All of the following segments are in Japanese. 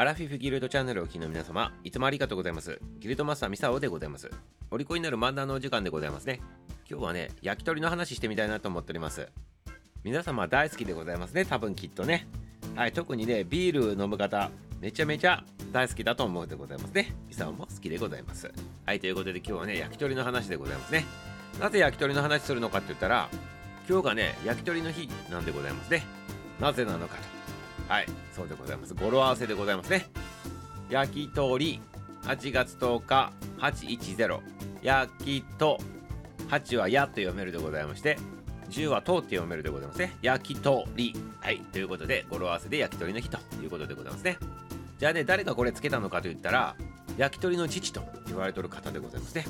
アラフィフギルドチャンネルをお聞きの皆様、いつもありがとうございます。ギルドマスターミサオでございます。お利口になる漫談のお時間でございますね。今日はね、焼き鳥の話してみたいなと思っております。皆様大好きでございますね、多分きっとね。はい、特にね、ビール飲む方、めちゃめちゃ大好きだと思うでございますね。ミサオも好きでございます。はい、ということで今日はね、焼き鳥の話でございますね。なぜ焼き鳥の話するのかって言ったら、今日がね、焼き鳥の日なんでございますね。なぜなのかと。はい、そうでございます。語呂合わせでございますね。焼き鳥、8月10日、810。焼きと、8はやと読めるでございまして、10はとって読めるでございますね。焼き鳥。はい、ということで、語呂合わせで焼き鳥の日ということでございますね。じゃあね、誰がこれつけたのかと言ったら、焼き鳥の父と言われてる方でございますね。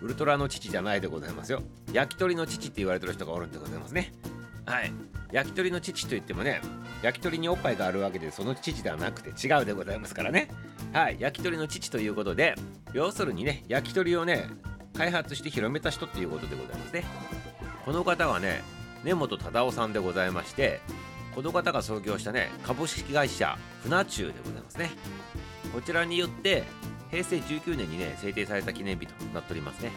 ウルトラの父じゃないでございますよ。焼き鳥の父って言われてる人がおるんでございますね。はい。焼き鳥の父と言ってもね、焼き鳥におっぱいがあるわけで、その父ではなくて違うでございますからね。はい。焼き鳥の父ということで、要するにね、焼き鳥をね、開発して広めた人っていうことでございますね。この方はね、根本忠夫さんでございまして、この方が創業したね、株式会社船中でございますね。こちらによって、平成19年にね、制定された記念日となっておりますね。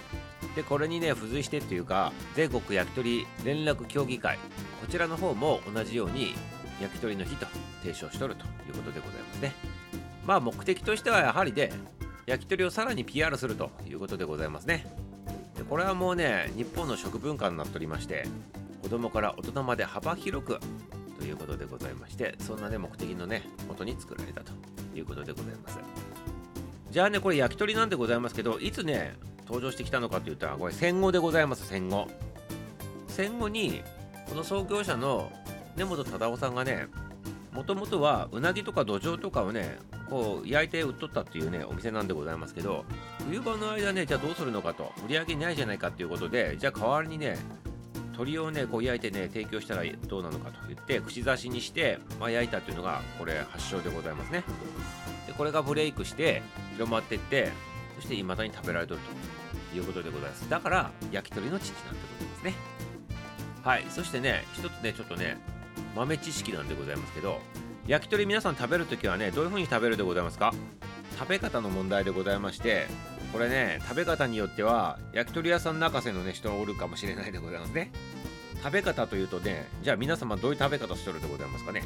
で、これにね、付随してっていうか、全国焼き鳥連絡協議会、こちらの方も同じように焼き鳥の日と提唱しとるということでございますね。まあ目的としてはやはりで、焼き鳥をさらに PR するということでございますね。でこれはもうね、日本の食文化になっておりまして、子供から大人まで幅広くということでございまして、そんなね、目的のね、元に作られたということでございます。じゃあね、これ焼き鳥なんでございますけど、いつね、登場してきたのかと言ったら、これ戦後でございます、戦後。戦後に、この創業者の根本忠夫さんがね、もともとはうなぎとか土壌とかをね、こう焼いて売っとったっていうね、お店なんでございますけど、冬場の間ね、じゃあどうするのかと、売り上げないじゃないかっていうことで、じゃあ代わりにね、鶏をね、こう焼いてね、提供したらどうなのかと言って、串刺しにして、まあ、焼いたっていうのが、これ発祥でございますね。で、これがブレイクして、広まってって、そして未だに食べられてるということでございます。だから、焼き鳥の父なんでございますね。はい。そしてね、一つね、ちょっとね、豆知識なんでございますけど、焼き鳥皆さん食べるときはね、どういう風に食べるでございますか？食べ方の問題でございまして、これね、食べ方によっては、焼き鳥屋さん泣かせのね、人がおるかもしれないでございますね。食べ方というとね、じゃあ皆様どういう食べ方しとるでございますかね？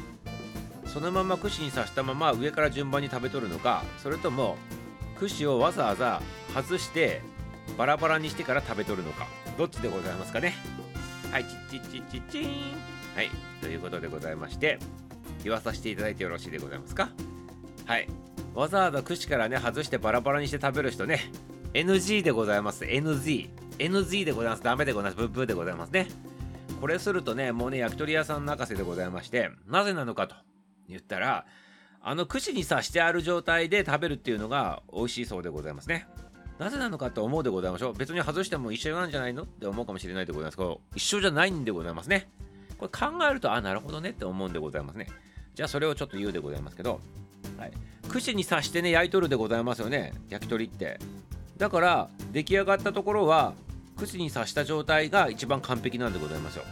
そのまま串に刺したまま上から順番に食べとるのか、それとも、串をわざわざ外して、バラバラにしてから食べとるのか、どっちでございますかねはい、チッチッチッチッチーン。はい、ということでございまして、言わさせていただいてよろしいでございますかはい。わざわざ串からね、外してバラバラにして食べる人ね、NG でございます。NG。NG でございます。ダメでございます。ブッブーでございますね。これするとね、もうね、焼き鳥屋さん泣かせでございまして、なぜなのかと言ったら、あの串に刺してある状態で食べるっていうのが美味しいそうでございますね。なぜなのかと思うでございましょう。別に外しても一緒なんじゃないのって思うかもしれないでございますけど、一緒じゃないんでございますね。これ考えると、あ、なるほどねって思うんでございますね。じゃあそれをちょっと言うでございますけど、はい、串に刺してね焼いとるでございますよね焼き鳥ってだから出来上がったところは串に刺した状態が一番完璧なんでございますよ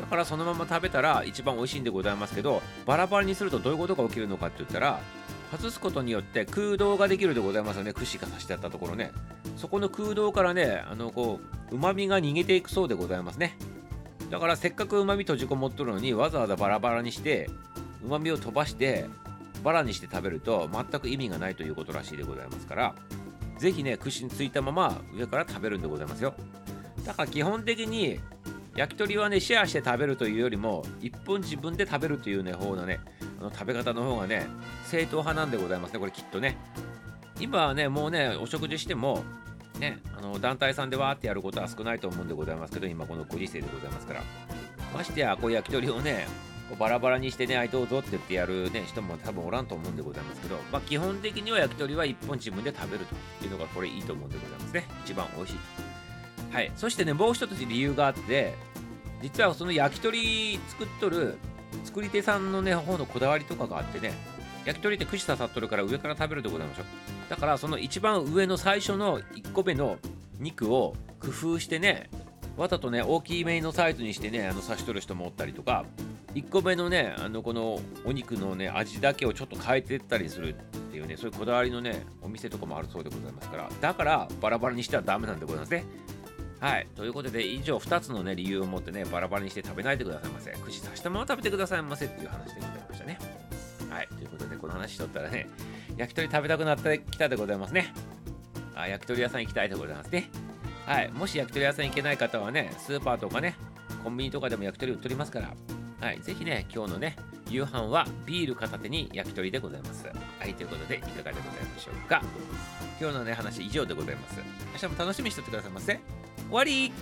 だからそのまま食べたら一番美味しいんでございますけどバラバラにするとどういうことが起きるのかって言ったら外すことによって空洞ができるでございますよね。串が刺してあったところね。そこの空洞からねあのこう旨味が逃げていくそうでございますね。だからせっかく旨味閉じこもっとるのにわざわざバラバラにして旨味を飛ばしてバラにして食べると全く意味がないということらしいでございますからぜひね串についたまま上から食べるんでございますよ。だから基本的に焼き鳥はねシェアして食べるというよりも一本自分で食べるというね方のねあの食べ方の方がね正統派なんでございますねこれきっとね今はねもうねお食事してもねあの団体さんでわーってやることは少ないと思うんでございますけど今このご時世でございますからましてやこう焼き鳥をねバラバラにしてね、はい、どうぞって言ってやる、ね、人も多分おらんと思うんでございますけど、まあ、基本的には焼き鳥は1本自分で食べるというのがこれいいと思うんでございますね。一番美味しいと。はい。そしてね、もう一つ理由があって、実はその焼き鳥作っとる作り手さんのね、方のこだわりとかがあってね、焼き鳥って串刺さっとるから上から食べるでございましょう。だからその一番上の最初の1個目の肉を工夫してね、わざとね、大きめのサイズにしてね、あの刺しとる人もおったりとか、1個目のねあのこのお肉のね味だけをちょっと変えてったりするっていうねそういうこだわりのねお店とかもあるそうでございますからだからバラバラにしてはダメなんでございますねはい。ということで以上2つのね理由を持ってねバラバラにして食べないでくださいませ。串刺したまま食べてくださいませっていう話でございましたね。はい。ということでこの話しとったらね焼き鳥食べたくなってきたでございますね。あ焼き鳥屋さん行きたいでございますね。はい。もし焼き鳥屋さん行けない方はねスーパーとかねコンビニとかでも焼き鳥売っておりますから。はい、ぜひね、今日のね、夕飯はビール片手に焼き鳥でございます。はい、ということで、いかがでございましょうか。今日のね、話以上でございます。明日も楽しみにしておってくださいませ。終わり